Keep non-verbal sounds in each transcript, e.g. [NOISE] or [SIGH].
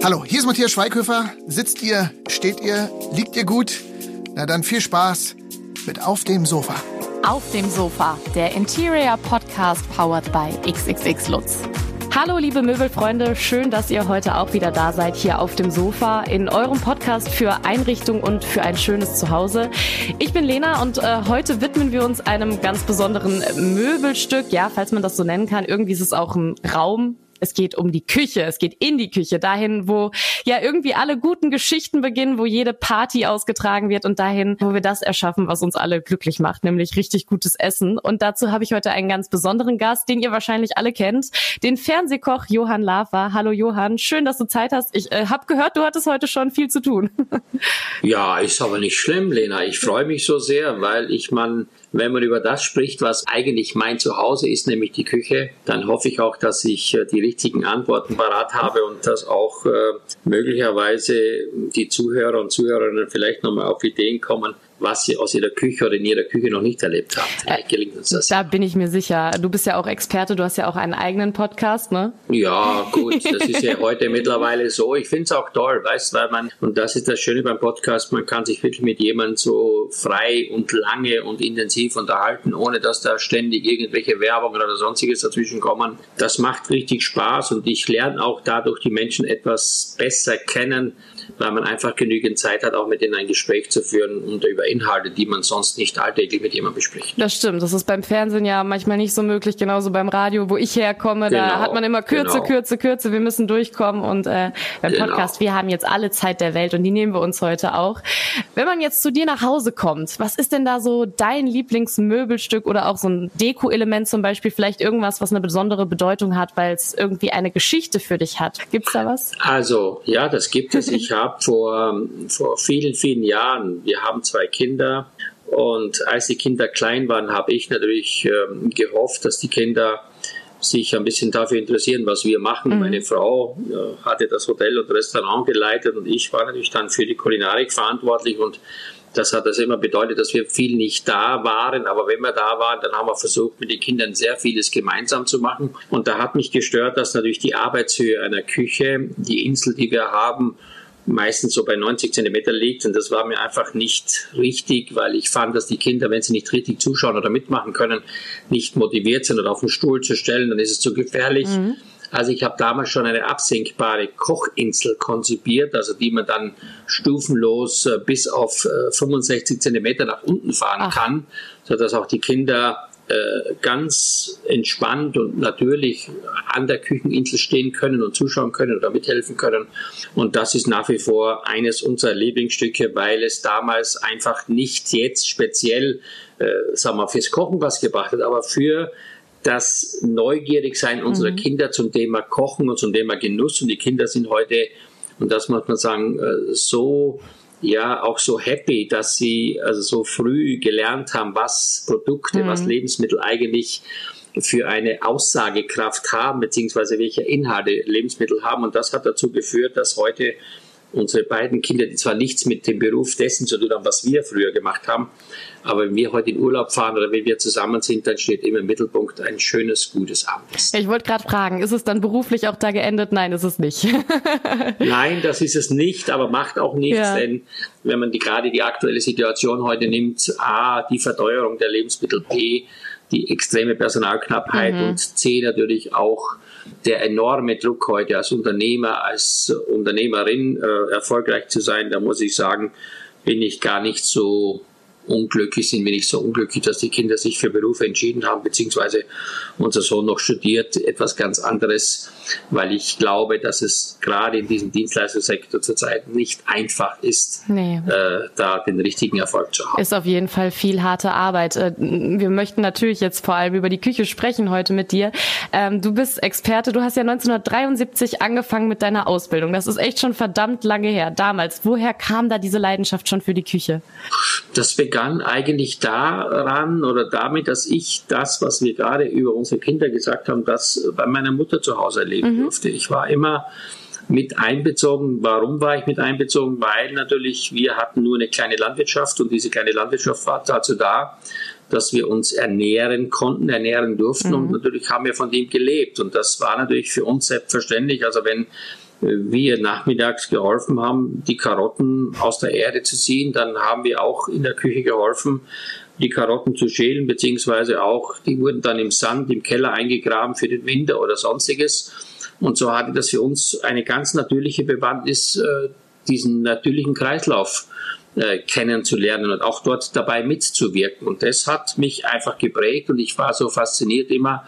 Hallo, hier ist Matthias Schweighöfer. Sitzt ihr, steht ihr, liegt ihr gut? Na dann viel Spaß mit Auf dem Sofa. Auf dem Sofa, der Interior Podcast powered by XXX Lutz. Hallo liebe Möbelfreunde, schön, dass ihr heute auch wieder da seid hier auf dem Sofa in eurem Podcast für Einrichtung und für ein schönes Zuhause. Ich bin Lena und äh, heute widmen wir uns einem ganz besonderen Möbelstück, ja, falls man das so nennen kann. Irgendwie ist es auch ein Raum, es geht um die Küche, es geht in die Küche, dahin, wo ja irgendwie alle guten Geschichten beginnen, wo jede Party ausgetragen wird und dahin, wo wir das erschaffen, was uns alle glücklich macht, nämlich richtig gutes Essen. Und dazu habe ich heute einen ganz besonderen Gast, den ihr wahrscheinlich alle kennt, den Fernsehkoch Johann Lava. Hallo Johann, schön, dass du Zeit hast. Ich äh, habe gehört, du hattest heute schon viel zu tun. ja, ist aber nicht schlimm, Lena. Ich freue mich so sehr, weil ich man wenn man über das spricht, was eigentlich mein Zuhause ist, nämlich die Küche, dann hoffe ich auch, dass ich äh, die richtigen Antworten parat habe und dass auch äh, möglicherweise die Zuhörer und Zuhörerinnen vielleicht nochmal auf Ideen kommen, was sie aus ihrer Küche oder in ihrer Küche noch nicht erlebt haben. Vielleicht gelingt uns das. Da bin ich mir sicher. Du bist ja auch Experte, du hast ja auch einen eigenen Podcast, ne? Ja, [LAUGHS] gut, das ist ja heute mittlerweile so. Ich finde es auch toll, weißt du, weil man, und das ist das Schöne beim Podcast, man kann sich wirklich mit jemandem so frei und lange und intensiv unterhalten, ohne dass da ständig irgendwelche Werbungen oder sonstiges dazwischen kommen. Das macht richtig Spaß und ich lerne auch dadurch die Menschen etwas besser kennen, weil man einfach genügend Zeit hat, auch mit ihnen ein Gespräch zu führen und über Inhalte, die man sonst nicht alltäglich mit jemandem bespricht. Das stimmt. Das ist beim Fernsehen ja manchmal nicht so möglich, genauso beim Radio, wo ich herkomme. Genau, da hat man immer Kürze, genau. Kürze, Kürze. Wir müssen durchkommen. Und äh, beim genau. Podcast, wir haben jetzt alle Zeit der Welt und die nehmen wir uns heute auch. Wenn man jetzt zu dir nach Hause kommt, was ist denn da so dein Lieblingsmöbelstück oder auch so ein Deko-Element zum Beispiel? Vielleicht irgendwas, was eine besondere Bedeutung hat, weil es irgendwie eine Geschichte für dich hat. Gibt's da was? Also, ja, das gibt es. Ich [LAUGHS] habe vor, vor vielen, vielen Jahren, wir haben zwei Kinder und als die Kinder klein waren, habe ich natürlich ähm, gehofft, dass die Kinder sich ein bisschen dafür interessieren, was wir machen. Mhm. Meine Frau äh, hatte das Hotel und Restaurant geleitet und ich war natürlich dann für die Kulinarik verantwortlich und das hat das immer bedeutet, dass wir viel nicht da waren, aber wenn wir da waren, dann haben wir versucht, mit den Kindern sehr vieles gemeinsam zu machen. Und da hat mich gestört, dass natürlich die Arbeitshöhe einer Küche, die Insel, die wir haben, meistens so bei 90 Zentimeter liegt. Und das war mir einfach nicht richtig, weil ich fand, dass die Kinder, wenn sie nicht richtig zuschauen oder mitmachen können, nicht motiviert sind oder auf den Stuhl zu stellen, dann ist es zu gefährlich. Mhm. Also ich habe damals schon eine absenkbare Kochinsel konzipiert, also die man dann stufenlos äh, bis auf 65 äh, Zentimeter nach unten fahren Ach. kann, sodass auch die Kinder äh, ganz entspannt und natürlich an der Kücheninsel stehen können und zuschauen können oder mithelfen können. Und das ist nach wie vor eines unserer Lieblingsstücke, weil es damals einfach nicht jetzt speziell, äh, sagen wir, fürs Kochen was gebracht hat, aber für das Neugierigsein unserer mhm. Kinder zum Thema Kochen und zum Thema Genuss. Und die Kinder sind heute, und das muss man sagen, äh, so ja auch so happy, dass sie also so früh gelernt haben, was Produkte, mhm. was Lebensmittel eigentlich für eine Aussagekraft haben, beziehungsweise welche Inhalte Lebensmittel haben. Und das hat dazu geführt, dass heute unsere beiden Kinder, die zwar nichts mit dem Beruf dessen zu tun haben, was wir früher gemacht haben, aber wenn wir heute in Urlaub fahren oder wenn wir zusammen sind, dann steht immer im Mittelpunkt ein schönes, gutes Abendessen. Ich wollte gerade fragen, ist es dann beruflich auch da geendet? Nein, ist es nicht. [LAUGHS] Nein, das ist es nicht, aber macht auch nichts, ja. denn wenn man die, gerade die aktuelle Situation heute nimmt, A, die Verteuerung der Lebensmittel, B, die extreme Personalknappheit mhm. und C, natürlich auch der enorme Druck heute als Unternehmer, als Unternehmerin äh, erfolgreich zu sein, da muss ich sagen, bin ich gar nicht so unglücklich, sind wir nicht so unglücklich, dass die Kinder sich für Berufe entschieden haben, beziehungsweise unser Sohn noch studiert, etwas ganz anderes, weil ich glaube, dass es gerade in diesem Dienstleistungssektor zurzeit nicht einfach ist, nee. äh, da den richtigen Erfolg zu haben. Ist auf jeden Fall viel harte Arbeit. Äh, wir möchten natürlich jetzt vor allem über die Küche sprechen heute mit dir. Ähm, du bist Experte, du hast ja 1973 angefangen mit deiner Ausbildung. Das ist echt schon verdammt lange her. Damals, woher kam da diese Leidenschaft schon für die Küche? Das begann begann eigentlich daran oder damit, dass ich das, was wir gerade über unsere Kinder gesagt haben, das bei meiner Mutter zu Hause erleben mhm. durfte. Ich war immer mit einbezogen. Warum war ich mit einbezogen? Weil natürlich wir hatten nur eine kleine Landwirtschaft und diese kleine Landwirtschaft war dazu da, dass wir uns ernähren konnten, ernähren durften mhm. und natürlich haben wir von dem gelebt und das war natürlich für uns selbstverständlich. Also wenn wir nachmittags geholfen haben, die Karotten aus der Erde zu ziehen. Dann haben wir auch in der Küche geholfen, die Karotten zu schälen, beziehungsweise auch, die wurden dann im Sand im Keller eingegraben für den Winter oder sonstiges. Und so hatte das für uns eine ganz natürliche Bewandtnis, äh, diesen natürlichen Kreislauf äh, kennenzulernen und auch dort dabei mitzuwirken. Und das hat mich einfach geprägt und ich war so fasziniert immer,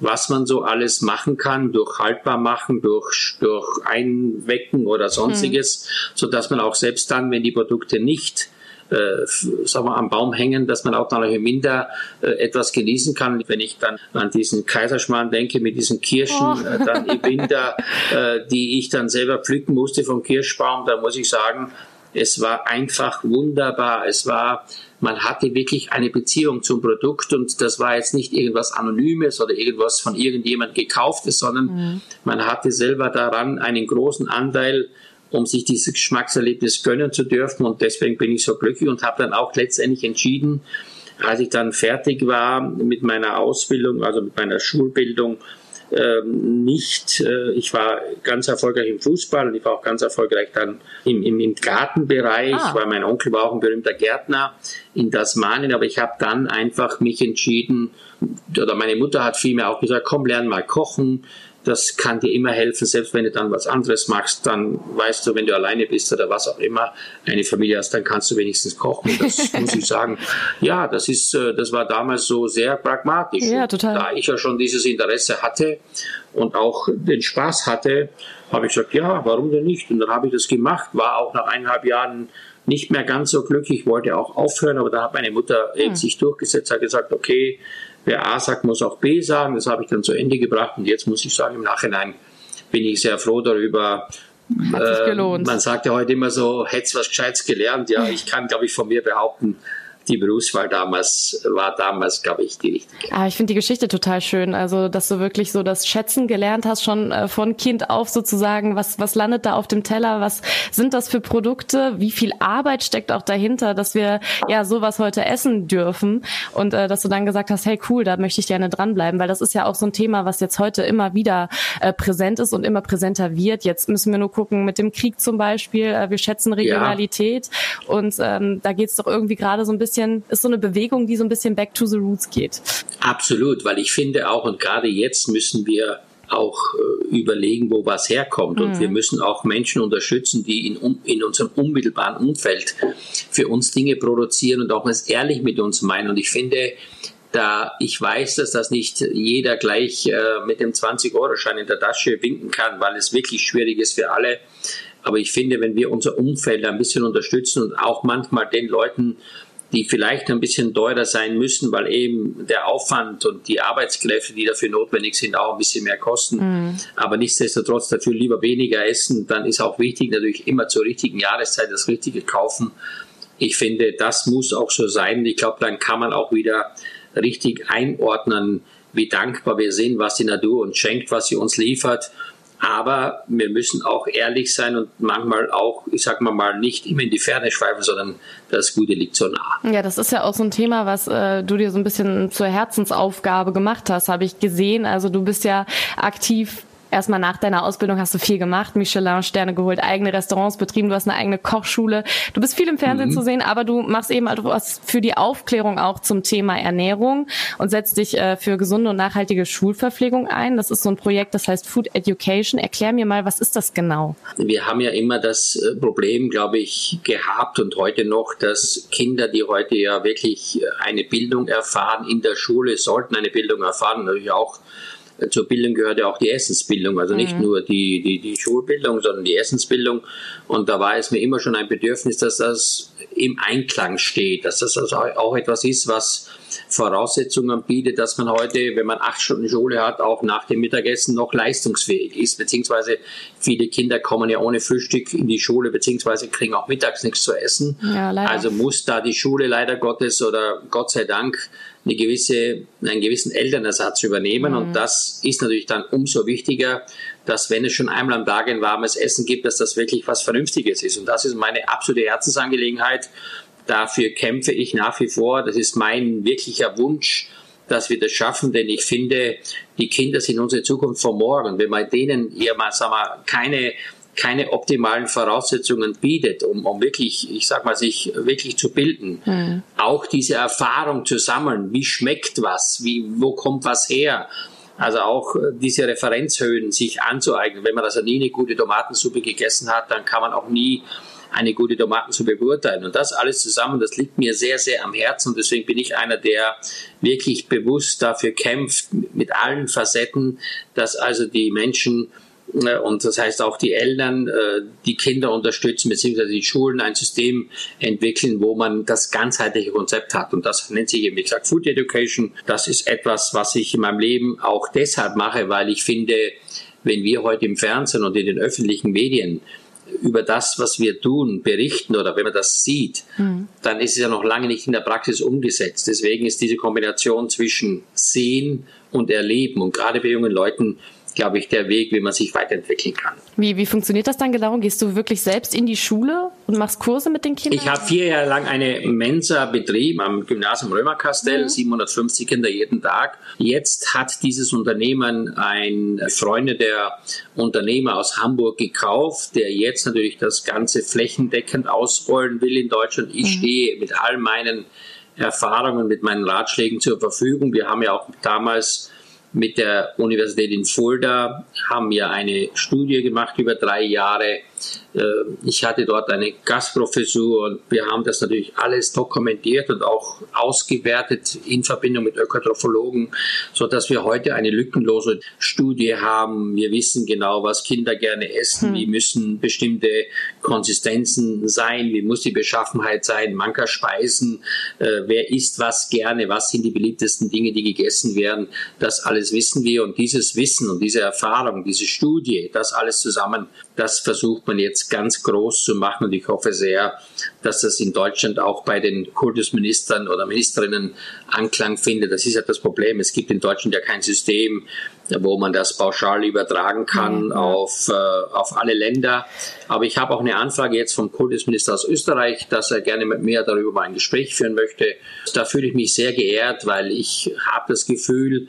was man so alles machen kann, durch haltbar machen, durch, durch Einwecken oder sonstiges, mhm. so dass man auch selbst dann, wenn die Produkte nicht äh, sagen wir, am Baum hängen, dass man auch dann im Winter äh, etwas genießen kann. Wenn ich dann an diesen Kaiserschmarrn denke mit diesen Kirschen, oh. äh, dann im Winter, [LAUGHS] äh, die ich dann selber pflücken musste vom Kirschbaum, da muss ich sagen, es war einfach wunderbar. Es war, man hatte wirklich eine Beziehung zum Produkt und das war jetzt nicht irgendwas Anonymes oder irgendwas von irgendjemand gekauftes, sondern mhm. man hatte selber daran einen großen Anteil um sich dieses Geschmackserlebnis gönnen zu dürfen. Und deswegen bin ich so glücklich und habe dann auch letztendlich entschieden, als ich dann fertig war mit meiner Ausbildung, also mit meiner Schulbildung, ähm, nicht, äh, ich war ganz erfolgreich im Fußball und ich war auch ganz erfolgreich dann im, im, im Gartenbereich, ah. weil mein Onkel war auch ein berühmter Gärtner in Tasmanien, aber ich habe dann einfach mich entschieden, oder meine Mutter hat vielmehr auch gesagt, komm, lern mal kochen, das kann dir immer helfen, selbst wenn du dann was anderes machst, dann weißt du, wenn du alleine bist oder was auch immer, eine Familie hast, dann kannst du wenigstens kochen. Das [LAUGHS] muss ich sagen. Ja, das ist, äh, das war damals so sehr pragmatisch. Ja, total. da ich ja schon dieses Interesse hatte und auch den Spaß hatte, habe ich gesagt, ja, warum denn nicht? Und dann habe ich das gemacht, war auch nach eineinhalb Jahren nicht mehr ganz so glücklich, wollte auch aufhören, aber da hat meine Mutter hm. sich durchgesetzt, hat gesagt, okay, Wer A sagt, muss auch B sagen. Das habe ich dann zu Ende gebracht. Und jetzt muss ich sagen, im Nachhinein bin ich sehr froh darüber. Hat sich gelohnt. Äh, man sagt ja heute immer so, hättest was Gescheites gelernt. Ja, ich kann, glaube ich, von mir behaupten, die Berufswahl damals war damals, glaube ich, die richtige. Ah, ich finde die Geschichte total schön. Also, dass du wirklich so das Schätzen gelernt hast, schon äh, von Kind auf sozusagen. Was, was landet da auf dem Teller? Was sind das für Produkte? Wie viel Arbeit steckt auch dahinter, dass wir ja sowas heute essen dürfen? Und äh, dass du dann gesagt hast, hey cool, da möchte ich gerne dranbleiben, weil das ist ja auch so ein Thema, was jetzt heute immer wieder äh, präsent ist und immer präsenter wird. Jetzt müssen wir nur gucken mit dem Krieg zum Beispiel. Äh, wir schätzen Regionalität ja. und ähm, da geht es doch irgendwie gerade so ein bisschen bisschen, ist so eine Bewegung, die so ein bisschen back to the roots geht. Absolut, weil ich finde auch, und gerade jetzt müssen wir auch äh, überlegen, wo was herkommt. Und mhm. wir müssen auch Menschen unterstützen, die in, in unserem unmittelbaren Umfeld für uns Dinge produzieren und auch mal ehrlich mit uns meinen. Und ich finde, da ich weiß, dass das nicht jeder gleich äh, mit dem 20-Euro-Schein in der Tasche winken kann, weil es wirklich schwierig ist für alle. Aber ich finde, wenn wir unser Umfeld ein bisschen unterstützen und auch manchmal den Leuten die vielleicht ein bisschen teurer sein müssen, weil eben der Aufwand und die Arbeitskräfte, die dafür notwendig sind, auch ein bisschen mehr kosten. Mhm. Aber nichtsdestotrotz dafür lieber weniger essen. Dann ist auch wichtig, natürlich immer zur richtigen Jahreszeit das Richtige kaufen. Ich finde, das muss auch so sein. Ich glaube, dann kann man auch wieder richtig einordnen, wie dankbar wir sind, was die Natur uns schenkt, was sie uns liefert aber wir müssen auch ehrlich sein und manchmal auch, ich sag mal mal, nicht immer in die Ferne schweifen, sondern das Gute liegt so nah. Ja, das ist ja auch so ein Thema, was äh, du dir so ein bisschen zur Herzensaufgabe gemacht hast, habe ich gesehen. Also du bist ja aktiv erstmal nach deiner Ausbildung hast du viel gemacht, Michelin-Sterne geholt, eigene Restaurants betrieben, du hast eine eigene Kochschule. Du bist viel im Fernsehen mhm. zu sehen, aber du machst eben also was für die Aufklärung auch zum Thema Ernährung und setzt dich äh, für gesunde und nachhaltige Schulverpflegung ein. Das ist so ein Projekt, das heißt Food Education. Erklär mir mal, was ist das genau? Wir haben ja immer das äh, Problem, glaube ich, gehabt und heute noch, dass Kinder, die heute ja wirklich äh, eine Bildung erfahren in der Schule, sollten eine Bildung erfahren, natürlich auch zur Bildung gehört ja auch die Essensbildung, also nicht mhm. nur die, die, die Schulbildung, sondern die Essensbildung. Und da war es mir immer schon ein Bedürfnis, dass das im Einklang steht, dass das also auch etwas ist, was Voraussetzungen bietet, dass man heute, wenn man acht Stunden Schule hat, auch nach dem Mittagessen noch leistungsfähig ist, beziehungsweise viele Kinder kommen ja ohne Frühstück in die Schule, beziehungsweise kriegen auch mittags nichts zu essen. Ja, also muss da die Schule leider Gottes oder Gott sei Dank eine gewisse, einen gewissen Elternersatz übernehmen. Mhm. Und das ist natürlich dann umso wichtiger, dass wenn es schon einmal am Tag ein warmes Essen gibt, dass das wirklich was Vernünftiges ist. Und das ist meine absolute Herzensangelegenheit. Dafür kämpfe ich nach wie vor. Das ist mein wirklicher Wunsch, dass wir das schaffen, denn ich finde, die Kinder sind unsere Zukunft von morgen. Wenn wir denen eher mal, sagen wir, keine keine optimalen Voraussetzungen bietet, um, um wirklich, ich sag mal, sich wirklich zu bilden. Mhm. Auch diese Erfahrung zu sammeln, wie schmeckt was, wie, wo kommt was her. Also auch äh, diese Referenzhöhen sich anzueignen. Wenn man also nie eine gute Tomatensuppe gegessen hat, dann kann man auch nie eine gute Tomatensuppe beurteilen. Und das alles zusammen, das liegt mir sehr, sehr am Herzen. Und deswegen bin ich einer, der wirklich bewusst dafür kämpft, mit allen Facetten, dass also die Menschen und das heißt auch die Eltern, äh, die Kinder unterstützen, beziehungsweise die Schulen ein System entwickeln, wo man das ganzheitliche Konzept hat. Und das nennt sich eben, wie gesagt, Food Education. Das ist etwas, was ich in meinem Leben auch deshalb mache, weil ich finde, wenn wir heute im Fernsehen und in den öffentlichen Medien über das, was wir tun, berichten oder wenn man das sieht, mhm. dann ist es ja noch lange nicht in der Praxis umgesetzt. Deswegen ist diese Kombination zwischen Sehen und Erleben und gerade bei jungen Leuten glaube ich, der Weg, wie man sich weiterentwickeln kann. Wie, wie funktioniert das dann genau? Gehst du wirklich selbst in die Schule und machst Kurse mit den Kindern? Ich habe vier Jahre lang eine Mensa betrieben am Gymnasium Römerkastell, mhm. 750 Kinder jeden Tag. Jetzt hat dieses Unternehmen ein Freunde der Unternehmer aus Hamburg gekauft, der jetzt natürlich das Ganze flächendeckend ausrollen will in Deutschland. Ich mhm. stehe mit all meinen Erfahrungen, mit meinen Ratschlägen zur Verfügung. Wir haben ja auch damals mit der Universität in Fulda haben wir eine Studie gemacht über drei Jahre ich hatte dort eine Gastprofessur und wir haben das natürlich alles dokumentiert und auch ausgewertet in Verbindung mit Ökotrophologen, so dass wir heute eine lückenlose Studie haben. Wir wissen genau, was Kinder gerne essen, hm. wie müssen bestimmte Konsistenzen sein, wie muss die Beschaffenheit sein, mancher Speisen, äh, wer isst was gerne, was sind die beliebtesten Dinge, die gegessen werden. Das alles wissen wir und dieses Wissen und diese Erfahrung, diese Studie, das alles zusammen, das versucht man jetzt ganz groß zu machen. Und ich hoffe sehr, dass das in Deutschland auch bei den Kultusministern oder Ministerinnen Anklang findet. Das ist ja das Problem. Es gibt in Deutschland ja kein System, wo man das pauschal übertragen kann mhm. auf, äh, auf alle Länder. Aber ich habe auch eine Anfrage jetzt vom Kultusminister aus Österreich, dass er gerne mit mir darüber mal ein Gespräch führen möchte. Da fühle ich mich sehr geehrt, weil ich habe das Gefühl,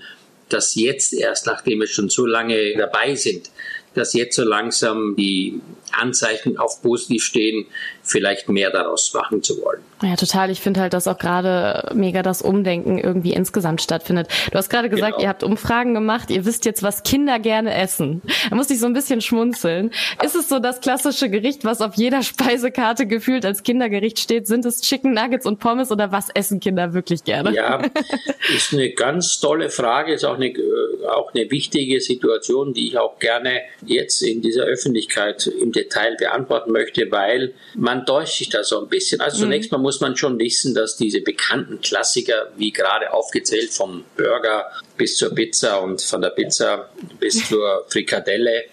dass jetzt erst, nachdem wir schon so lange dabei sind, dass jetzt so langsam die Anzeichen auf positiv stehen, vielleicht mehr daraus machen zu wollen. Ja, total. Ich finde halt, dass auch gerade mega das Umdenken irgendwie insgesamt stattfindet. Du hast gerade gesagt, genau. ihr habt Umfragen gemacht, ihr wisst jetzt, was Kinder gerne essen. Da musste ich so ein bisschen schmunzeln. Ist es so das klassische Gericht, was auf jeder Speisekarte gefühlt als Kindergericht steht? Sind es Chicken Nuggets und Pommes oder was essen Kinder wirklich gerne? Ja, [LAUGHS] ist eine ganz tolle Frage, ist auch eine, äh, auch eine wichtige Situation, die ich auch gerne jetzt in dieser Öffentlichkeit im Detail beantworten möchte, weil man täuscht sich da so ein bisschen. Also zunächst mal muss man schon wissen, dass diese bekannten Klassiker, wie gerade aufgezählt, vom Burger bis zur Pizza und von der Pizza bis zur Frikadelle,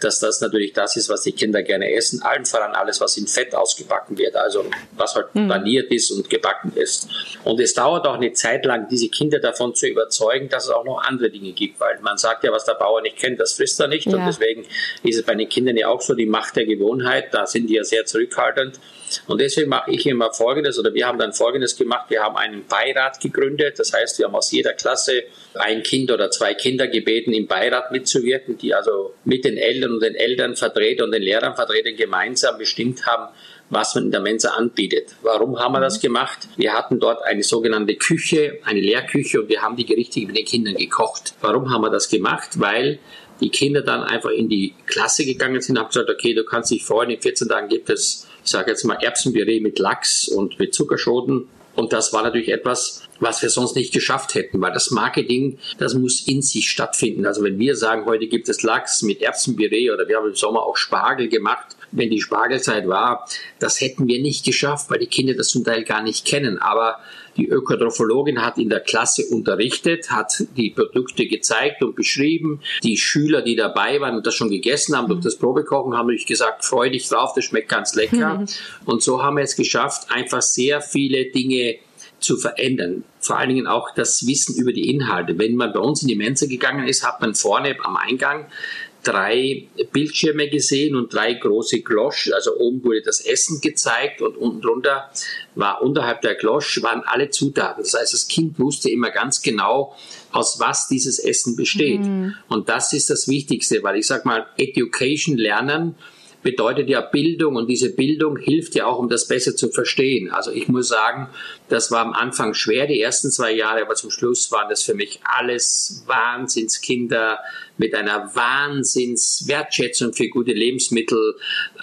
dass das natürlich das ist, was die Kinder gerne essen. Allen voran alles, was in Fett ausgebacken wird, also was halt mhm. paniert ist und gebacken ist. Und es dauert auch eine Zeit lang, diese Kinder davon zu überzeugen, dass es auch noch andere Dinge gibt, weil man sagt ja, was der Bauer nicht kennt, das frisst er nicht. Ja. Und deswegen ist es bei den Kindern ja auch so die Macht der Gewohnheit. Da sind die ja sehr zurückhaltend. Und deswegen mache ich immer Folgendes, oder wir haben dann Folgendes gemacht. Wir haben einen Beirat gegründet. Das heißt, wir haben aus jeder Klasse ein Kind oder zwei Kinder gebeten, im Beirat mitzuwirken, die also mit den Eltern und den Elternvertretern und den Lehrernvertretern gemeinsam bestimmt haben, was man in der Mensa anbietet. Warum haben wir das mhm. gemacht? Wir hatten dort eine sogenannte Küche, eine Lehrküche und wir haben die Gerichte mit den Kindern gekocht. Warum haben wir das gemacht? Weil die Kinder dann einfach in die Klasse gegangen sind und haben gesagt, okay, du kannst dich freuen, in 14 Tagen gibt es, ich sage jetzt mal, Erbsenpüree mit Lachs und mit Zuckerschoten. Und das war natürlich etwas, was wir sonst nicht geschafft hätten, weil das Marketing, das muss in sich stattfinden. Also wenn wir sagen, heute gibt es Lachs mit Erbsenpüree oder wir haben im Sommer auch Spargel gemacht, wenn die Spargelzeit war, das hätten wir nicht geschafft, weil die Kinder das zum Teil gar nicht kennen. Aber die Ökotrophologin hat in der Klasse unterrichtet, hat die Produkte gezeigt und beschrieben. Die Schüler, die dabei waren und das schon gegessen haben, durch das Probekochen, haben natürlich gesagt, freu dich drauf, das schmeckt ganz lecker. Mhm. [LAUGHS] Und so haben wir es geschafft, einfach sehr viele Dinge zu verändern. Vor allen Dingen auch das Wissen über die Inhalte. Wenn man bei uns in die Mensa gegangen ist, hat man vorne am Eingang drei Bildschirme gesehen und drei große Glosch. Also oben wurde das Essen gezeigt und unten drunter war unterhalb der Glosch waren alle Zutaten. Das heißt, das Kind wusste immer ganz genau, aus was dieses Essen besteht. Mhm. Und das ist das Wichtigste, weil ich sag mal, Education lernen bedeutet ja Bildung und diese Bildung hilft ja auch, um das besser zu verstehen. Also ich muss sagen, das war am Anfang schwer, die ersten zwei Jahre, aber zum Schluss waren das für mich alles Wahnsinnskinder mit einer Wahnsinnswertschätzung für gute Lebensmittel.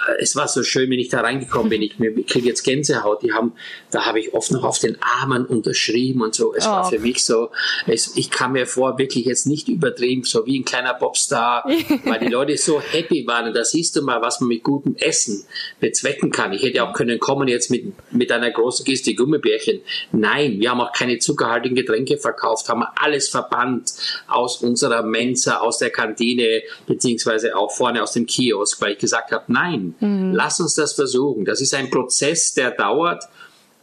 Äh, es war so schön, wenn ich da reingekommen bin. Ich, ich kriege jetzt Gänsehaut. Die haben, da habe ich oft noch auf den Armen unterschrieben und so. Es oh. war für mich so, es, ich kam mir vor, wirklich jetzt nicht übertrieben, so wie ein kleiner Popstar, [LAUGHS] weil die Leute so happy waren. Und da siehst du mal, was man mit gutem Essen bezwecken kann. Ich hätte auch können kommen jetzt mit, mit einer großen Kiste Gummibärchen. Nein, wir haben auch keine zuckerhaltigen Getränke verkauft, haben alles verbannt aus unserer Mensa, aus der Kantine, beziehungsweise auch vorne aus dem Kiosk, weil ich gesagt habe, nein, mhm. lass uns das versuchen. Das ist ein Prozess, der dauert,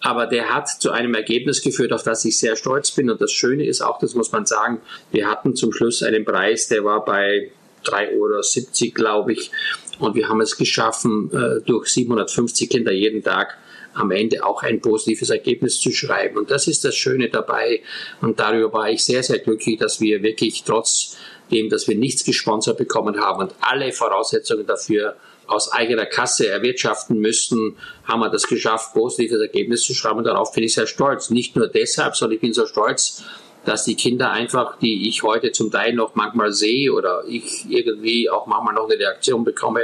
aber der hat zu einem Ergebnis geführt, auf das ich sehr stolz bin. Und das Schöne ist auch, das muss man sagen, wir hatten zum Schluss einen Preis, der war bei 3,70 Euro, glaube ich. Und wir haben es geschaffen, äh, durch 750 Kinder jeden Tag am Ende auch ein positives Ergebnis zu schreiben. Und das ist das Schöne dabei. Und darüber war ich sehr, sehr glücklich, dass wir wirklich trotz dem, dass wir nichts gesponsert bekommen haben und alle Voraussetzungen dafür aus eigener Kasse erwirtschaften müssten, haben wir das geschafft, positives Ergebnis zu schreiben. Und darauf bin ich sehr stolz. Nicht nur deshalb, sondern ich bin so stolz, dass die Kinder einfach, die ich heute zum Teil noch manchmal sehe oder ich irgendwie auch manchmal noch eine Reaktion bekomme,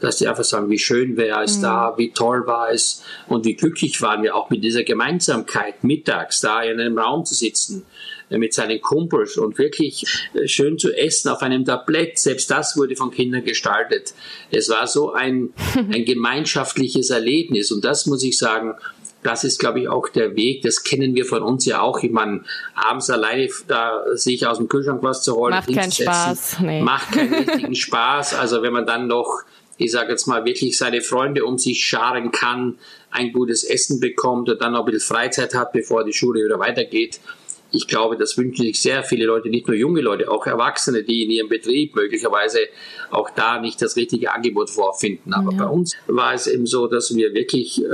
dass die einfach sagen, wie schön wäre es mhm. da, wie toll war es und wie glücklich waren wir auch mit dieser Gemeinsamkeit, mittags da in einem Raum zu sitzen mit seinen Kumpels und wirklich äh, schön zu essen auf einem Tablett. Selbst das wurde von Kindern gestaltet. Es war so ein, [LAUGHS] ein gemeinschaftliches Erlebnis und das muss ich sagen, das ist, glaube ich, auch der Weg. Das kennen wir von uns ja auch. Ich meine, abends alleine da sich aus dem Kühlschrank was zu holen, macht keinen Spaß. Nee. Macht keinen [LAUGHS] richtigen Spaß. Also wenn man dann noch, ich sage jetzt mal, wirklich seine Freunde um sich scharen kann, ein gutes Essen bekommt und dann noch ein bisschen Freizeit hat, bevor die Schule wieder weitergeht, ich glaube, das wünschen sich sehr viele Leute, nicht nur junge Leute, auch Erwachsene, die in ihrem Betrieb möglicherweise auch da nicht das richtige Angebot vorfinden. Aber ja. bei uns war es eben so, dass wir wirklich äh,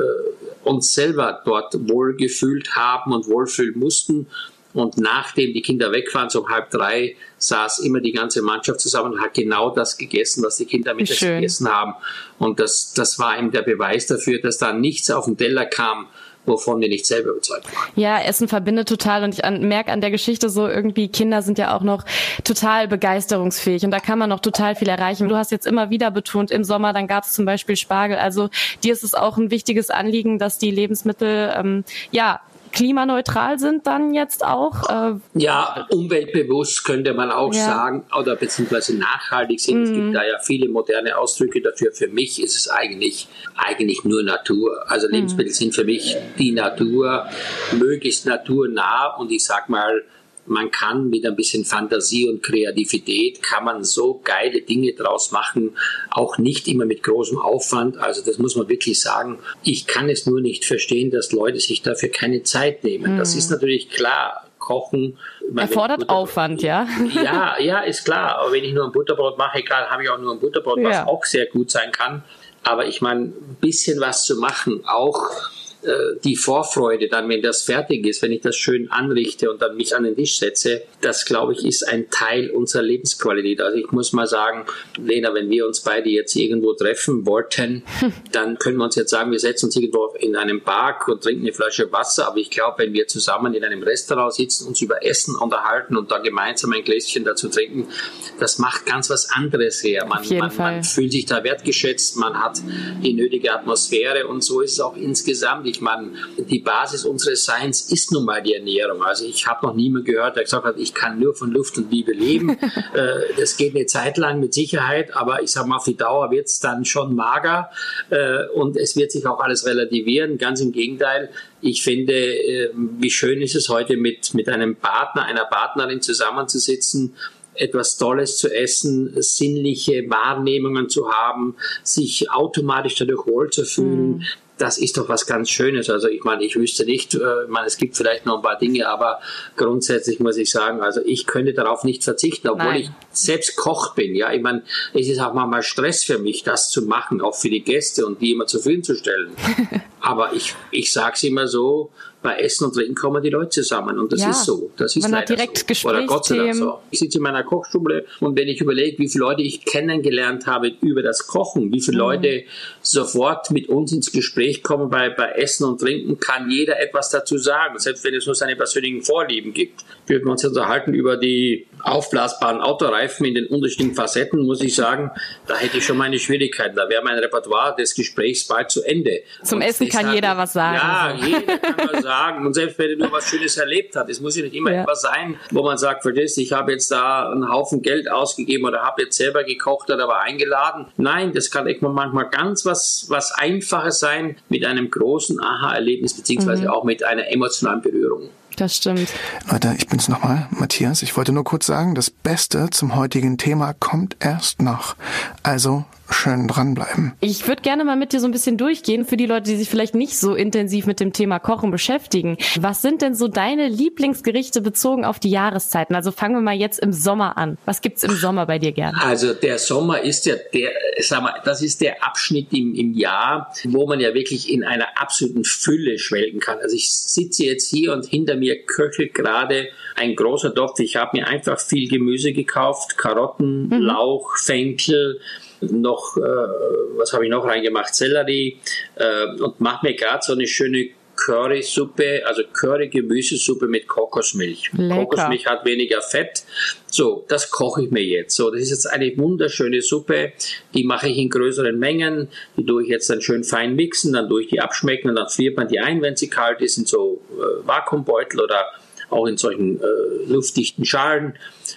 uns selber dort wohlgefühlt haben und wohlfühlen mussten. Und nachdem die Kinder weg waren, so um halb drei, saß immer die ganze Mannschaft zusammen und hat genau das gegessen, was die Kinder mit gegessen haben. Und das, das war eben der Beweis dafür, dass da nichts auf den Teller kam, wovon wir nicht selber überzeugt waren. Ja, Essen verbindet total und ich merke an der Geschichte so irgendwie, Kinder sind ja auch noch total begeisterungsfähig und da kann man noch total viel erreichen. Du hast jetzt immer wieder betont, im Sommer, dann gab es zum Beispiel Spargel. Also dir ist es auch ein wichtiges Anliegen, dass die Lebensmittel ähm, ja klimaneutral sind dann jetzt auch? Äh, ja, umweltbewusst könnte man auch ja. sagen, oder beziehungsweise nachhaltig sind. Mhm. Es gibt mhm. da ja viele moderne Ausdrücke dafür. Für mich ist es eigentlich, eigentlich nur Natur. Also mhm. Lebensmittel mhm. sind für mich die Natur, möglichst naturnah und ich sag mal, man kann mit ein bisschen Fantasie und Kreativität kann man so geile Dinge draus machen, auch nicht immer mit großem Aufwand. Also das muss man wirklich sagen. Ich kann es nur nicht verstehen, dass Leute sich dafür keine Zeit nehmen. Mhm. Das ist natürlich klar. Kochen. Erfordert Aufwand, ja? Ja, ja, ist klar. Aber wenn ich nur ein Butterbrot mache, egal, habe ich auch nur ein Butterbrot, was ja. auch sehr gut sein kann. Aber ich meine, ein bisschen was zu machen, auch die Vorfreude dann, wenn das fertig ist, wenn ich das schön anrichte und dann mich an den Tisch setze, das glaube ich ist ein Teil unserer Lebensqualität. Also ich muss mal sagen, Lena, wenn wir uns beide jetzt irgendwo treffen wollten, [LAUGHS] dann können wir uns jetzt sagen, wir setzen uns irgendwo in einem Park und trinken eine Flasche Wasser. Aber ich glaube, wenn wir zusammen in einem Restaurant sitzen, uns über Essen unterhalten und da gemeinsam ein Gläschen dazu trinken, das macht ganz was anderes her. Man, man, man fühlt sich da wertgeschätzt, man hat die nötige Atmosphäre und so ist es auch insgesamt ich meine, die Basis unseres Seins ist nun mal die Ernährung. Also ich habe noch niemand gehört, der gesagt hat, ich kann nur von Luft und Liebe leben. [LAUGHS] Äh, das geht eine Zeit lang mit Sicherheit, aber ich sage mal, auf die Dauer wird es dann schon mager äh, und es wird sich auch alles relativieren. Ganz im Gegenteil, ich finde, äh, wie schön ist es heute mit, mit einem Partner, einer Partnerin zusammenzusitzen, etwas Tolles zu essen, sinnliche Wahrnehmungen zu haben, sich automatisch dadurch wohl zu fühlen. Mhm das ist doch was ganz Schönes. Also ich meine, ich wüsste nicht, äh, ich meine, es gibt vielleicht noch ein paar Dinge, aber grundsätzlich muss ich sagen, also ich könnte darauf nicht verzichten, obwohl Nein. ich selbst Koch bin. Ja, ich meine, es ist auch manchmal Stress für mich, das zu machen, auch für die Gäste und die immer zufriedenzustellen. [LAUGHS] aber ich, ich sage es immer so, bei Essen und Trinken kommen die Leute zusammen. Und das Ja. ist so. Das ist Man leider direkt so. Oder Gott sei Dank so. Ich sitze in meiner Kochstube und wenn ich überlege, wie viele Leute ich kennengelernt habe über das Kochen, wie viele Mhm. Leute sofort mit uns ins Gespräch kommen bei, bei Essen und Trinken, kann jeder etwas dazu sagen, selbst wenn es nur seine persönlichen Vorlieben gibt. Würden wir uns unterhalten über die aufblasbaren Autoreifen in den unterschiedlichen Facetten, muss ich sagen, da hätte ich schon meine Schwierigkeiten. Da wäre mein Repertoire des Gesprächs bald zu Ende. Zum Und Essen kann deshalb- jeder was sagen. Ja, jeder kann was [LAUGHS] sagen. Und selbst wenn er nur was Schönes erlebt hat, es muss ja nicht immer Ja. etwas sein, wo man sagt, verstehst ich habe jetzt da einen Haufen Geld ausgegeben oder habe jetzt selber gekocht oder war eingeladen. Nein, das kann echt mal manchmal ganz was, was Einfaches sein mit einem großen Aha-Erlebnis beziehungsweise Mhm. auch mit einer emotionalen Berührung. Das stimmt. Leute, ich bin's nochmal, Matthias. Ich wollte nur kurz sagen, das Beste zum heutigen Thema kommt erst noch. Also schön dranbleiben. Ich würde gerne mal mit dir so ein bisschen durchgehen für die Leute, die sich vielleicht nicht so intensiv mit dem Thema Kochen beschäftigen. Was sind denn so deine Lieblingsgerichte bezogen auf die Jahreszeiten? Also fangen wir mal jetzt im Sommer an. Was gibt's im Sommer bei dir gern? Also der Sommer ist ja der, sag mal, das ist der Abschnitt im, im Jahr, wo man ja wirklich in einer absoluten Fülle schwelgen kann. Also ich sitze jetzt hier und hinter mir köchelt gerade ein großer Topf. Ich habe mir einfach viel Gemüse gekauft, Karotten, Lauch, Fenkel, noch, äh, was habe ich noch reingemacht, Sellerie äh, und mache mir gerade so eine schöne Currysuppe, also Curry-Gemüsesuppe mit Kokosmilch. Lecker. Kokosmilch hat weniger Fett. So, das koche ich mir jetzt. So, das ist jetzt eine wunderschöne Suppe. Die mache ich in größeren Mengen. Die tue ich jetzt dann schön fein mixen, dann tue ich die abschmecken und dann friert man die ein, wenn sie kalt ist, in so äh, Vakuumbeutel oder auch in solchen äh, luftdichten Schalen.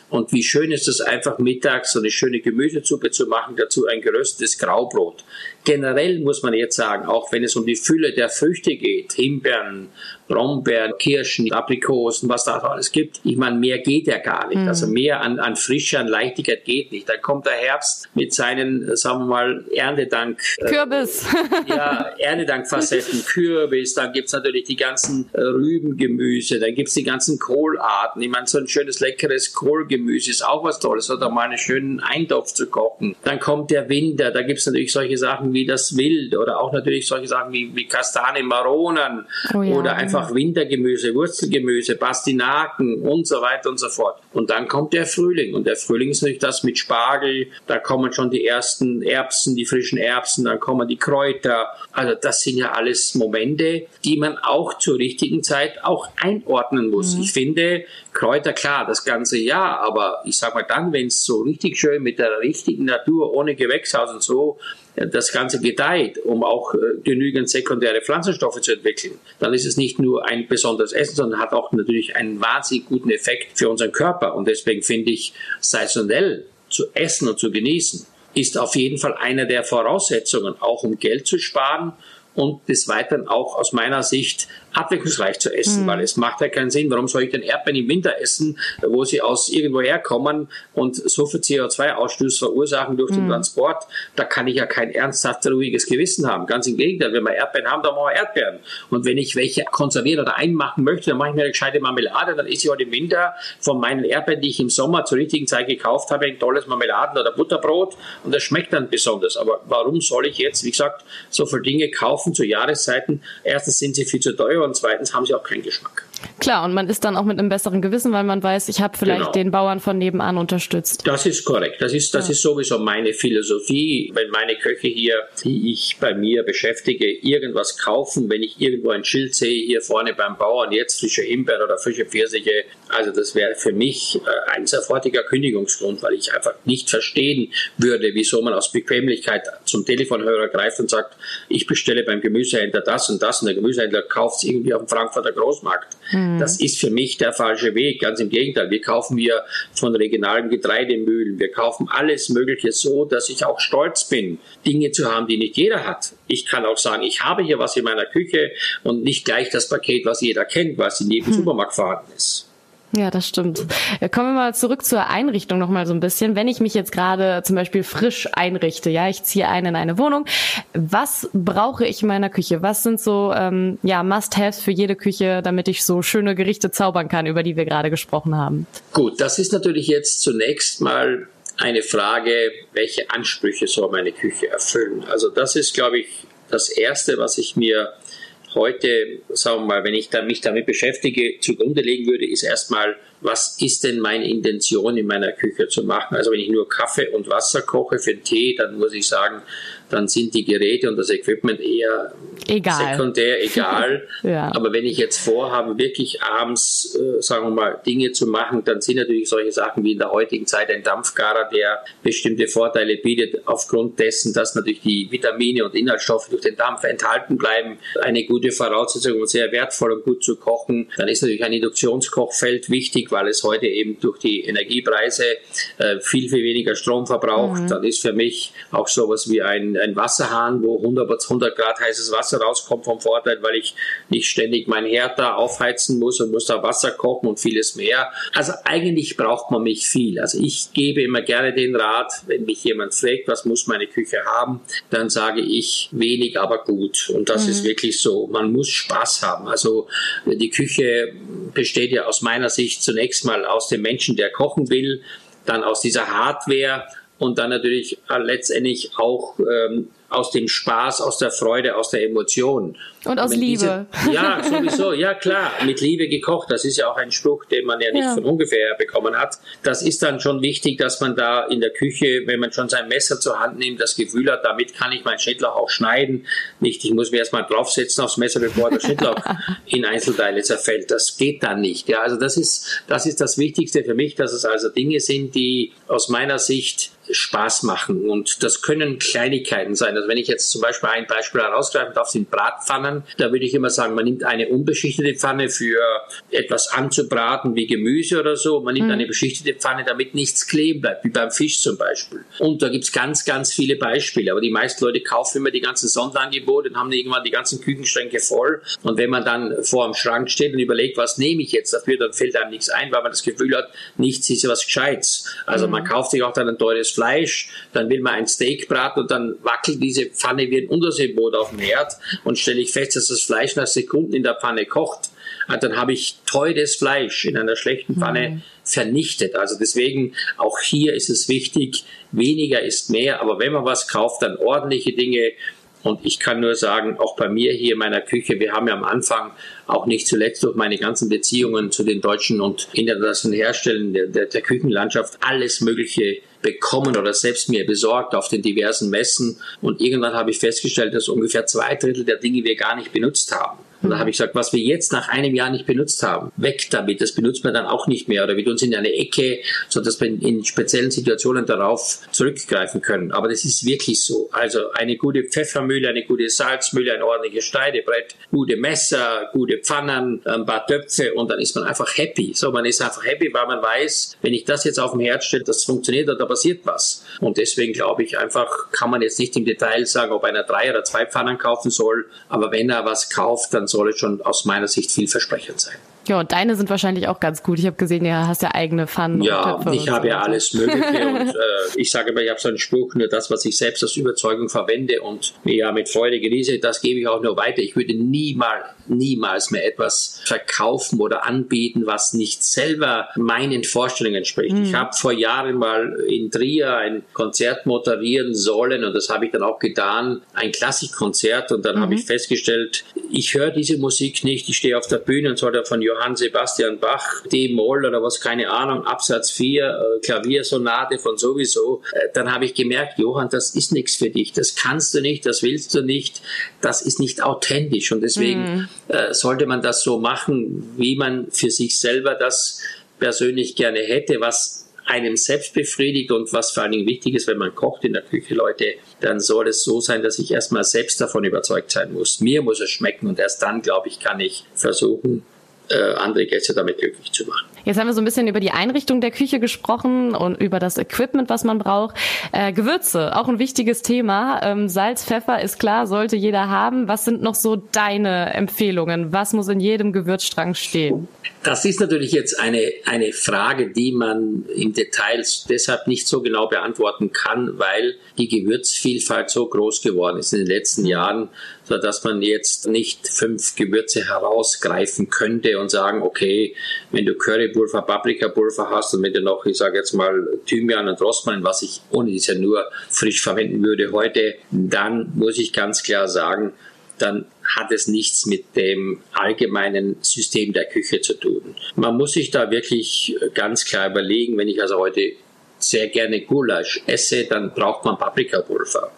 Und wie schön ist es einfach mittags so eine schöne Gemüsesuppe zu machen, dazu ein geröstetes Graubrot. Generell muss man jetzt sagen, auch wenn es um die Fülle der Früchte geht, Himbeeren, Brombeeren, Kirschen, Aprikosen, was da alles gibt, ich meine, mehr geht ja gar nicht. Also mehr an, an Frische, an Leichtigkeit geht nicht. Dann kommt der Herbst mit seinen, äh, sagen wir mal, Erntedank. äh, Kürbis. [LAUGHS] ja, Erntedankfacetten, Kürbis, dann gibt's natürlich die ganzen äh, Rübengemüse, dann gibt's die ganzen Kohlarten. Ich meine, so ein schönes, leckeres Kohlgemüse ist auch was Tolles, oder mal einen schönen Eintopf zu kochen. Dann kommt der Winter, da gibt's natürlich solche Sachen wie das Wild oder auch natürlich solche Sachen wie, wie Kastane, Maronen Oh ja. oder einfach Wintergemüse, Wurzelgemüse, Pastinaken und so weiter und so fort. Und dann kommt der Frühling und der Frühling ist natürlich das mit Spargel, da kommen schon die ersten Erbsen, die frischen Erbsen, dann kommen die Kräuter. Also das sind ja alles Momente, die man auch zur richtigen Zeit auch einordnen muss. Ich finde, Kräuter, klar, das ganze Jahr, aber ich sag mal dann, wenn es so richtig schön mit der richtigen Natur, ohne Gewächshaus und so, äh, das Ganze gedeiht, um auch äh, genügend sekundäre Pflanzenstoffe zu entwickeln, dann ist es nicht nur ein besonderes Essen, sondern hat auch natürlich einen wahnsinnig guten Effekt für unseren Körper. Und deswegen finde ich, saisonell zu essen und zu genießen, ist auf jeden Fall einer der Voraussetzungen, auch um Geld zu sparen und des Weiteren auch aus meiner Sicht abwechslungsreich zu essen, weil es macht ja keinen Sinn. Warum soll ich denn Erdbeeren im Winter essen, wo sie aus irgendwo herkommen und so viel CO2-Ausstoß verursachen durch den Transport? Da kann ich ja kein ernsthaft ruhiges Gewissen haben. Ganz im Gegenteil, wenn wir Erdbeeren haben, dann machen wir Erdbeeren. Und wenn ich welche konservieren oder einmachen möchte, dann mache ich mir eine gescheite Marmelade, dann esse ich heute im Winter von meinen Erdbeeren, die ich im Sommer zur richtigen Zeit gekauft habe, ein tolles Marmeladen- oder Butterbrot und das schmeckt dann besonders. Aber warum soll ich jetzt, wie gesagt, so viele Dinge kaufen zu Jahreszeiten? Erstens sind sie viel zu teuer und zweitens haben sie auch keinen Geschmack. Klar, und man ist dann auch mit einem besseren Gewissen, weil man weiß, ich habe vielleicht Genau. den Bauern von nebenan unterstützt. Das ist korrekt. Das ist, das ist sowieso meine Philosophie. Wenn meine Köche hier, die ich bei mir beschäftige, irgendwas kaufen, wenn ich irgendwo ein Schild sehe, hier vorne beim Bauern, jetzt frische Himbeeren oder frische Pfirsiche, also das wäre für mich äh, ein sofortiger Kündigungsgrund, weil ich einfach nicht verstehen würde, wieso man aus Bequemlichkeit zum Telefonhörer greift und sagt, ich bestelle beim Gemüsehändler das und das und der Gemüsehändler kauft es irgendwie auf dem Frankfurter Großmarkt. Das ist für mich der falsche Weg. Ganz im Gegenteil. Wir kaufen hier von regionalen Getreidemühlen. Wir kaufen alles Mögliche so, dass ich auch stolz bin, Dinge zu haben, die nicht jeder hat. Ich kann auch sagen, ich habe hier was in meiner Küche und nicht gleich das Paket, was jeder kennt, was in jedem Supermarkt vorhanden ist. Ja, das stimmt. Kommen wir mal zurück zur Einrichtung noch mal so ein bisschen. Wenn ich mich jetzt gerade zum Beispiel frisch einrichte, ja, ich ziehe ein in eine Wohnung, was brauche ich in meiner Küche? Was sind so ähm, ja Must-haves für jede Küche, damit ich so schöne Gerichte zaubern kann, über die wir gerade gesprochen haben? Gut, das ist natürlich jetzt zunächst mal eine Frage, welche Ansprüche soll meine Küche erfüllen? Also das ist, glaube ich, das Erste, was ich mir heute, sagen wir mal, wenn ich da, mich damit beschäftige, zugrunde legen würde, ist erstmal, was ist denn meine Intention in meiner Küche zu machen? Also wenn ich nur Kaffee und Wasser koche für den Tee, dann muss ich sagen, dann sind die Geräte und das Equipment eher egal. sekundär egal. [LAUGHS] ja. Aber wenn ich jetzt vorhabe, wirklich abends, äh, sagen wir mal, Dinge zu machen, dann sind natürlich solche Sachen wie in der heutigen Zeit ein Dampfgarer, der bestimmte Vorteile bietet, aufgrund dessen, dass natürlich die Vitamine und Inhaltsstoffe durch den Dampf enthalten bleiben, eine gute Voraussetzung und sehr wertvoll und gut zu kochen. Dann ist natürlich ein Induktionskochfeld wichtig, weil es heute eben durch die Energiepreise äh, viel, viel weniger Strom verbraucht. Mhm. Dann ist für mich auch sowas wie ein ein Wasserhahn, wo 100, 100 Grad heißes Wasser rauskommt vom Vorteil, weil ich nicht ständig mein Herd da aufheizen muss und muss da Wasser kochen und vieles mehr. Also eigentlich braucht man mich viel. Also ich gebe immer gerne den Rat, wenn mich jemand fragt, was muss meine Küche haben, dann sage ich wenig, aber gut. Und das mhm. ist wirklich so. Man muss Spaß haben. Also die Küche besteht ja aus meiner Sicht zunächst mal aus dem Menschen, der kochen will, dann aus dieser Hardware und dann natürlich äh, letztendlich auch ähm, aus dem Spaß, aus der Freude, aus der Emotion. Und aus Liebe. Diese, [LAUGHS] ja, sowieso, ja klar, mit Liebe gekocht. Das ist ja auch ein Spruch, den man ja nicht ja. von ungefähr bekommen hat. Das ist dann schon wichtig, dass man da in der Küche, wenn man schon sein Messer zur Hand nimmt, das Gefühl hat, damit kann ich meinen Schnittlauch auch schneiden. Nicht, ich muss mir erstmal draufsetzen aufs Messer, bevor der Schnittlauch [LAUGHS] in Einzelteile zerfällt. Das geht dann nicht. Ja, also das ist, das ist das Wichtigste für mich, dass es also Dinge sind, die aus meiner Sicht Spaß machen. Und das können Kleinigkeiten sein. Also wenn ich jetzt zum Beispiel ein Beispiel herausgreifen darf, sind Bratpfannen. Da würde ich immer sagen, man nimmt eine unbeschichtete Pfanne für etwas anzubraten wie Gemüse oder so. Man nimmt mhm. eine beschichtete Pfanne, damit nichts kleben bleibt, wie beim Fisch zum Beispiel. Und da gibt es ganz, ganz viele Beispiele. Aber die meisten Leute kaufen immer die ganzen Sonderangebote und haben irgendwann die ganzen Küchenschränke voll. Und wenn man dann vor dem Schrank steht und überlegt, was nehme ich jetzt dafür, dann fällt einem nichts ein, weil man das Gefühl hat, nichts ist was Gescheites. Also mhm. man kauft sich auch dann ein teures Fleisch, dann will man ein Steak braten und dann wackelt diese Pfanne wie ein Unterseeboot auf dem Herd und stelle ich fest, dass das Fleisch nach Sekunden in der Pfanne kocht. Und dann habe ich teures Fleisch in einer schlechten Pfanne mhm. vernichtet. Also deswegen auch hier ist es wichtig, weniger ist mehr, aber wenn man was kauft, dann ordentliche Dinge, und ich kann nur sagen, auch bei mir hier in meiner Küche, wir haben ja am Anfang auch nicht zuletzt durch meine ganzen Beziehungen zu den deutschen und internationalen Herstellern der, der, der Küchenlandschaft alles Mögliche bekommen oder selbst mir besorgt auf den diversen Messen. Und irgendwann habe ich festgestellt, dass ungefähr zwei Drittel der Dinge wir gar nicht benutzt haben. Und da habe ich gesagt, was wir jetzt nach einem Jahr nicht benutzt haben, weg damit. Das benutzt man dann auch nicht mehr oder wir uns in eine Ecke, sodass wir in speziellen Situationen darauf zurückgreifen können. Aber das ist wirklich so. Also eine gute Pfeffermühle, eine gute Salzmühle, ein ordentliches Schneidebrett, gute Messer, gute Pfannen, ein paar Töpfe und dann ist man einfach happy. So, man ist einfach happy, weil man weiß, wenn ich das jetzt auf dem Herd stelle, das funktioniert und da passiert was. Und deswegen glaube ich einfach, kann man jetzt nicht im Detail sagen, ob einer drei oder zwei Pfannen kaufen soll, aber wenn er was kauft, dann soll es schon aus meiner Sicht vielversprechend sein. Ja, und deine sind wahrscheinlich auch ganz gut. Ich habe gesehen, du hast ja eigene Pfannen. Ja, und ich habe so. ja alles Mögliche. [LAUGHS] und äh, ich sage immer, ich habe so einen Spruch, nur das, was ich selbst aus Überzeugung verwende und ja mit Freude genieße, das gebe ich auch nur weiter. Ich würde niemals, niemals mehr etwas verkaufen oder anbieten, was nicht selber meinen Vorstellungen entspricht. Mhm. Ich habe vor Jahren mal in Trier ein Konzert moderieren sollen und das habe ich dann auch getan, ein Klassikkonzert und dann mhm. habe ich festgestellt, ich höre diese Musik nicht, ich stehe auf der Bühne und soll davon Johann Sebastian Bach, D-Moll oder was, keine Ahnung, Absatz 4, äh, Klaviersonate von sowieso, äh, dann habe ich gemerkt, Johann, das ist nichts für dich, das kannst du nicht, das willst du nicht, das ist nicht authentisch und deswegen mhm. äh, sollte man das so machen, wie man für sich selber das persönlich gerne hätte, was einem selbst befriedigt und was vor allen Dingen wichtig ist, wenn man kocht in der Küche, Leute, dann soll es so sein, dass ich erstmal selbst davon überzeugt sein muss. Mir muss es schmecken und erst dann, glaube ich, kann ich versuchen, äh, andere Gäste damit glücklich zu machen. Jetzt haben wir so ein bisschen über die Einrichtung der Küche gesprochen und über das Equipment, was man braucht. Äh, Gewürze, auch ein wichtiges Thema. Ähm, Salz, Pfeffer ist klar, sollte jeder haben. Was sind noch so deine Empfehlungen? Was muss in jedem Gewürzstrang stehen? Das ist natürlich jetzt eine, eine Frage, die man im Detail deshalb nicht so genau beantworten kann, weil die Gewürzvielfalt so groß geworden ist in den letzten Jahren, sodass man jetzt nicht fünf Gewürze herausgreifen könnte und sagen, okay, wenn du Currypulver, Paprikapulver hast und wenn du noch, ich sage jetzt mal, Thymian und Rosmarin, was ich ohne diese nur frisch verwenden würde heute, dann muss ich ganz klar sagen, dann hat es nichts mit dem allgemeinen System der Küche zu tun. Man muss sich da wirklich ganz klar überlegen, wenn ich also heute sehr gerne Gulasch esse, dann braucht man Paprikapulver.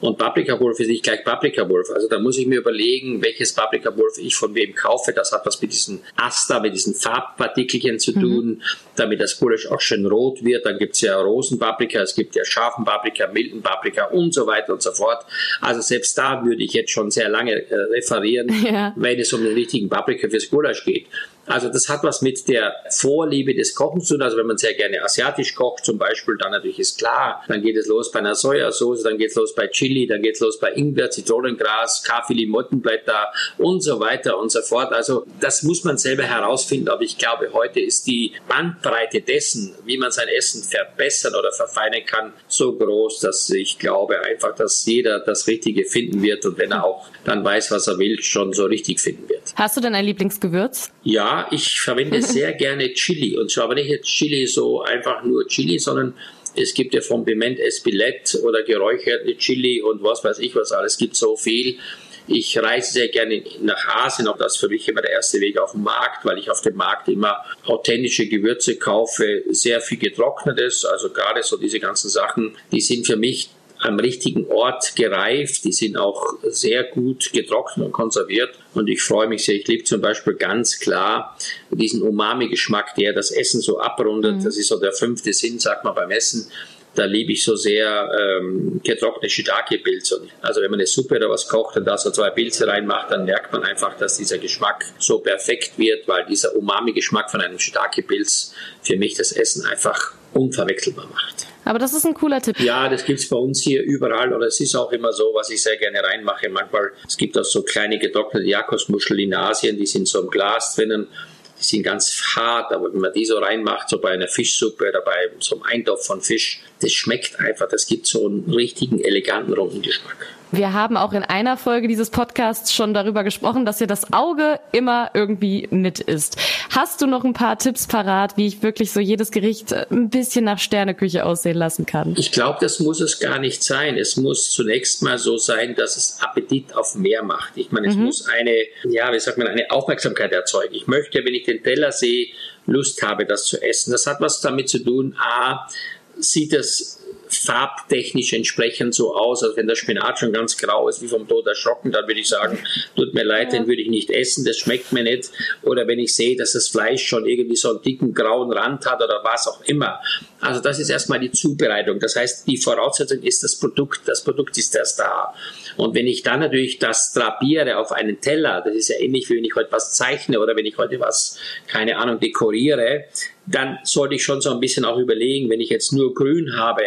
Und Paprikapulver ist nicht gleich Paprikapulver. Also da muss ich mir überlegen, welches Paprikapulver ich von wem kaufe. Das hat was mit diesen Aster, mit diesen Farbpartikelchen zu tun, mhm. damit das Gulasch auch schön rot wird. Dann gibt es ja Rosenpaprika, es gibt ja scharfen Paprika, milden Paprika und so weiter und so fort. Also selbst da würde ich jetzt schon sehr lange äh, referieren, [LAUGHS] ja. wenn es um den richtigen Paprika fürs Gulasch geht. Also das hat was mit der Vorliebe des Kochens zu tun. Also wenn man sehr gerne asiatisch kocht zum Beispiel, dann natürlich ist klar, dann geht es los bei einer Sojasauce, dann geht es los bei Chili, dann geht es los bei Ingwer, Zitronengras, Kaffee, Limottenblätter und so weiter und so fort. Also das muss man selber herausfinden. Aber ich glaube, heute ist die Bandbreite dessen, wie man sein Essen verbessern oder verfeinern kann, so groß, dass ich glaube einfach, dass jeder das Richtige finden wird und wenn er auch dann weiß, was er will, schon so richtig finden wird. Hast du denn ein Lieblingsgewürz? Ja, ich verwende [LAUGHS] sehr gerne Chili. Und zwar aber nicht jetzt Chili so einfach nur Chili, sondern es gibt ja vom Piment Espilette oder geräucherte Chili und was weiß ich was alles. Es gibt so viel. Ich reise sehr gerne nach Asien, auch das ist für mich immer der erste Weg auf den Markt, weil ich auf dem Markt immer authentische Gewürze kaufe, sehr viel getrocknetes, also gerade so diese ganzen Sachen, die sind für mich am richtigen Ort gereift. Die sind auch sehr gut getrocknet und konserviert. Und ich freue mich sehr. Ich liebe zum Beispiel ganz klar diesen Umami-Geschmack, der das Essen so abrundet. Mhm. Das ist so der fünfte Sinn, sagt man beim Essen. Da liebe ich so sehr ähm, getrocknete Shiitake-Pilze. Also wenn man eine Suppe oder was kocht und da so zwei Pilze reinmacht, dann merkt man einfach, dass dieser Geschmack so perfekt wird, weil dieser Umami-Geschmack von einem Shiitake-Pilz für mich das Essen einfach unverwechselbar macht. Aber das ist ein cooler Tipp. Ja, das gibt es bei uns hier überall oder es ist auch immer so, was ich sehr gerne reinmache. Manchmal, es gibt auch so kleine getrocknete Jakobsmuscheln in Asien, die sind so im Glas drinnen. Die sind ganz hart, aber wenn man die so reinmacht, so bei einer Fischsuppe oder bei so einem Eintopf von Fisch, das schmeckt einfach. Das gibt so einen richtigen, eleganten, runden Geschmack. Wir haben auch in einer Folge dieses Podcasts schon darüber gesprochen, dass ja das Auge immer irgendwie mit ist. Hast du noch ein paar Tipps parat, wie ich wirklich so jedes Gericht ein bisschen nach Sterneküche aussehen lassen kann? Ich glaube, das muss es gar nicht sein. Es muss zunächst mal so sein, dass es Appetit auf mehr macht. Ich meine, es mhm. muss eine, ja, wie sagt man, eine Aufmerksamkeit erzeugen. Ich möchte, wenn ich den Teller sehe, Lust habe, das zu essen. Das hat was damit zu tun, a, sieht es farbtechnisch entsprechend so aus, als wenn der Spinat schon ganz grau ist, wie vom Tod erschrocken, dann würde ich sagen, tut mir leid, den würde ich nicht essen, das schmeckt mir nicht. Oder wenn ich sehe, dass das Fleisch schon irgendwie so einen dicken grauen Rand hat oder was auch immer. Also das ist erstmal die Zubereitung. Das heißt, die Voraussetzung ist das Produkt. Das Produkt ist erst da. Und wenn ich dann natürlich das drapiere auf einen Teller, das ist ja ähnlich wie wenn ich heute was zeichne oder wenn ich heute was, keine Ahnung, dekoriere, dann sollte ich schon so ein bisschen auch überlegen, wenn ich jetzt nur grün habe,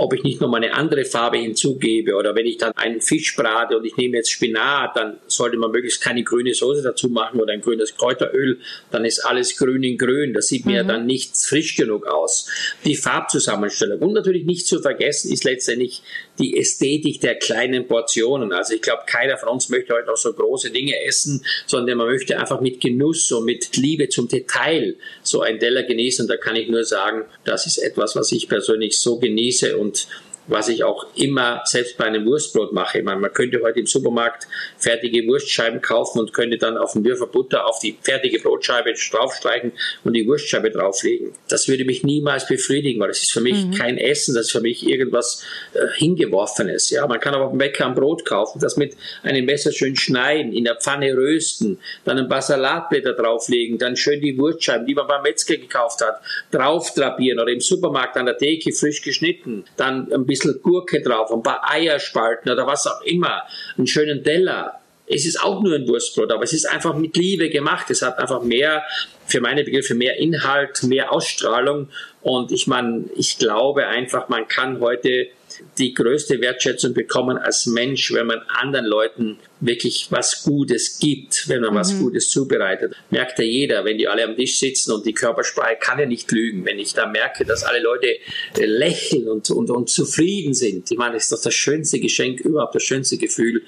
ob ich nicht nochmal eine andere Farbe hinzugebe oder wenn ich dann einen Fisch brate und ich nehme jetzt Spinat, dann sollte man möglichst keine grüne Soße dazu machen oder ein grünes Kräuteröl, dann ist alles grün in grün, das sieht mir mhm. dann nicht frisch genug aus. Die Farbzusammenstellung und natürlich nicht zu vergessen ist letztendlich die Ästhetik der kleinen Portionen. Also ich glaube, keiner von uns möchte heute auch so große Dinge essen, sondern man möchte einfach mit Genuss und mit Liebe zum Detail so ein Teller genießen. Und da kann ich nur sagen, das ist etwas, was ich persönlich so genieße und und was ich auch immer selbst bei einem Wurstbrot mache. Ich meine, man könnte heute im Supermarkt fertige Wurstscheiben kaufen und könnte dann auf den Würfel Butter auf die fertige Brotscheibe draufstreichen und die Wurstscheibe drauflegen. Das würde mich niemals befriedigen, weil das ist für mich mhm. kein Essen, das ist für mich irgendwas äh, hingeworfenes. Ja, man kann aber beim Bäcker ein Brot kaufen, das mit einem Messer schön schneiden, in der Pfanne rösten, dann ein paar Salatblätter drauflegen, dann schön die Wurstscheiben, die man beim Metzger gekauft hat, drauf drapieren oder im Supermarkt an der Theke frisch geschnitten, dann ein bisschen bisschen Gurke drauf, ein paar Eierspalten oder was auch immer, einen schönen Teller. Es ist auch nur ein Wurstbrot, aber es ist einfach mit Liebe gemacht. Es hat einfach mehr, für meine Begriffe, mehr Inhalt, mehr Ausstrahlung. Und ich meine, ich glaube einfach, man kann heute die größte Wertschätzung bekommen als Mensch, wenn man anderen Leuten wirklich was Gutes gibt, wenn man mhm. was Gutes zubereitet. Merkt ja jeder, wenn die alle am Tisch sitzen und die Körpersprache kann ja nicht lügen. Wenn ich da merke, dass alle Leute äh, lächeln und, und, und zufrieden sind, ich meine, das ist doch das schönste Geschenk überhaupt, das schönste Gefühl,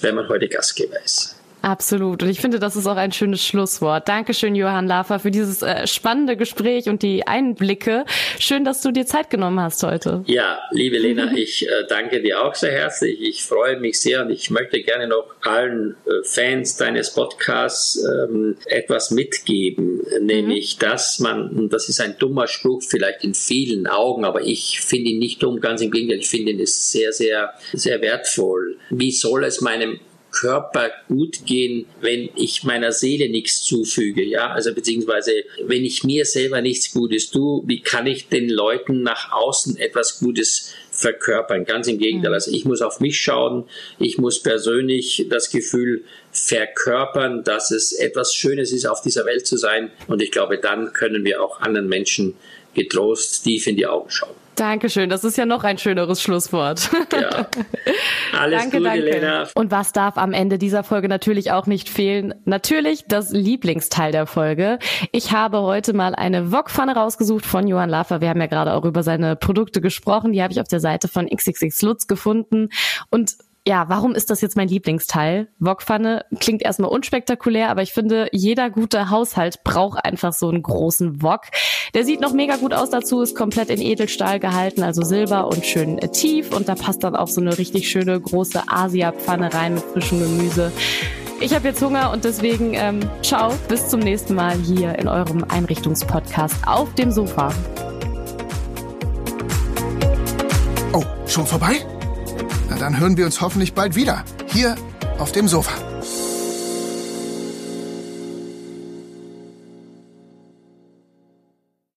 wenn man heute Gastgeber ist. Absolut. Und ich finde, das ist auch ein schönes Schlusswort. Dankeschön, Johann Lafer, für dieses äh, spannende Gespräch und die Einblicke. Schön, dass du dir Zeit genommen hast heute. Ja, liebe Lena, [LAUGHS] ich äh, danke dir auch sehr herzlich. Ich freue mich sehr und ich möchte gerne noch allen äh, Fans deines Podcasts ähm, etwas mitgeben, nämlich, mhm. dass man, das ist ein dummer Spruch vielleicht in vielen Augen, aber ich finde ihn nicht dumm, ganz im Gegenteil, ich finde ihn ist sehr, sehr, sehr wertvoll. Wie soll es meinem Körper gut gehen, wenn ich meiner Seele nichts zufüge, ja, also beziehungsweise wenn ich mir selber nichts Gutes tue, wie kann ich den Leuten nach außen etwas Gutes verkörpern? Ganz im Gegenteil, mhm. also ich muss auf mich schauen, ich muss persönlich das Gefühl verkörpern, dass es etwas Schönes ist, auf dieser Welt zu sein und ich glaube, dann können wir auch anderen Menschen getrost tief in die Augen schauen. Dankeschön, das ist ja noch ein schöneres Schlusswort. Ja. [LAUGHS] Alles danke, Gute, danke. Lena. Und was darf am Ende dieser Folge natürlich auch nicht fehlen? Natürlich das Lieblingsteil der Folge. Ich habe heute mal eine Wokpfanne rausgesucht von Johann Laffer. Wir haben ja gerade auch über seine Produkte gesprochen. Die habe ich auf der Seite von XXX Lutz gefunden. Und ja, warum ist das jetzt mein Lieblingsteil? Wokpfanne klingt erstmal unspektakulär, aber ich finde, jeder gute Haushalt braucht einfach so einen großen Wok. Der sieht noch mega gut aus dazu, ist komplett in Edelstahl gehalten, also Silber und schön tief und da passt dann auch so eine richtig schöne große Asia-Pfanne rein mit frischem Gemüse. Ich habe jetzt Hunger und deswegen ähm, ciao, bis zum nächsten Mal hier in eurem Einrichtungspodcast auf dem Sofa. Oh, schon vorbei? Na dann hören wir uns hoffentlich bald wieder. Hier auf dem Sofa.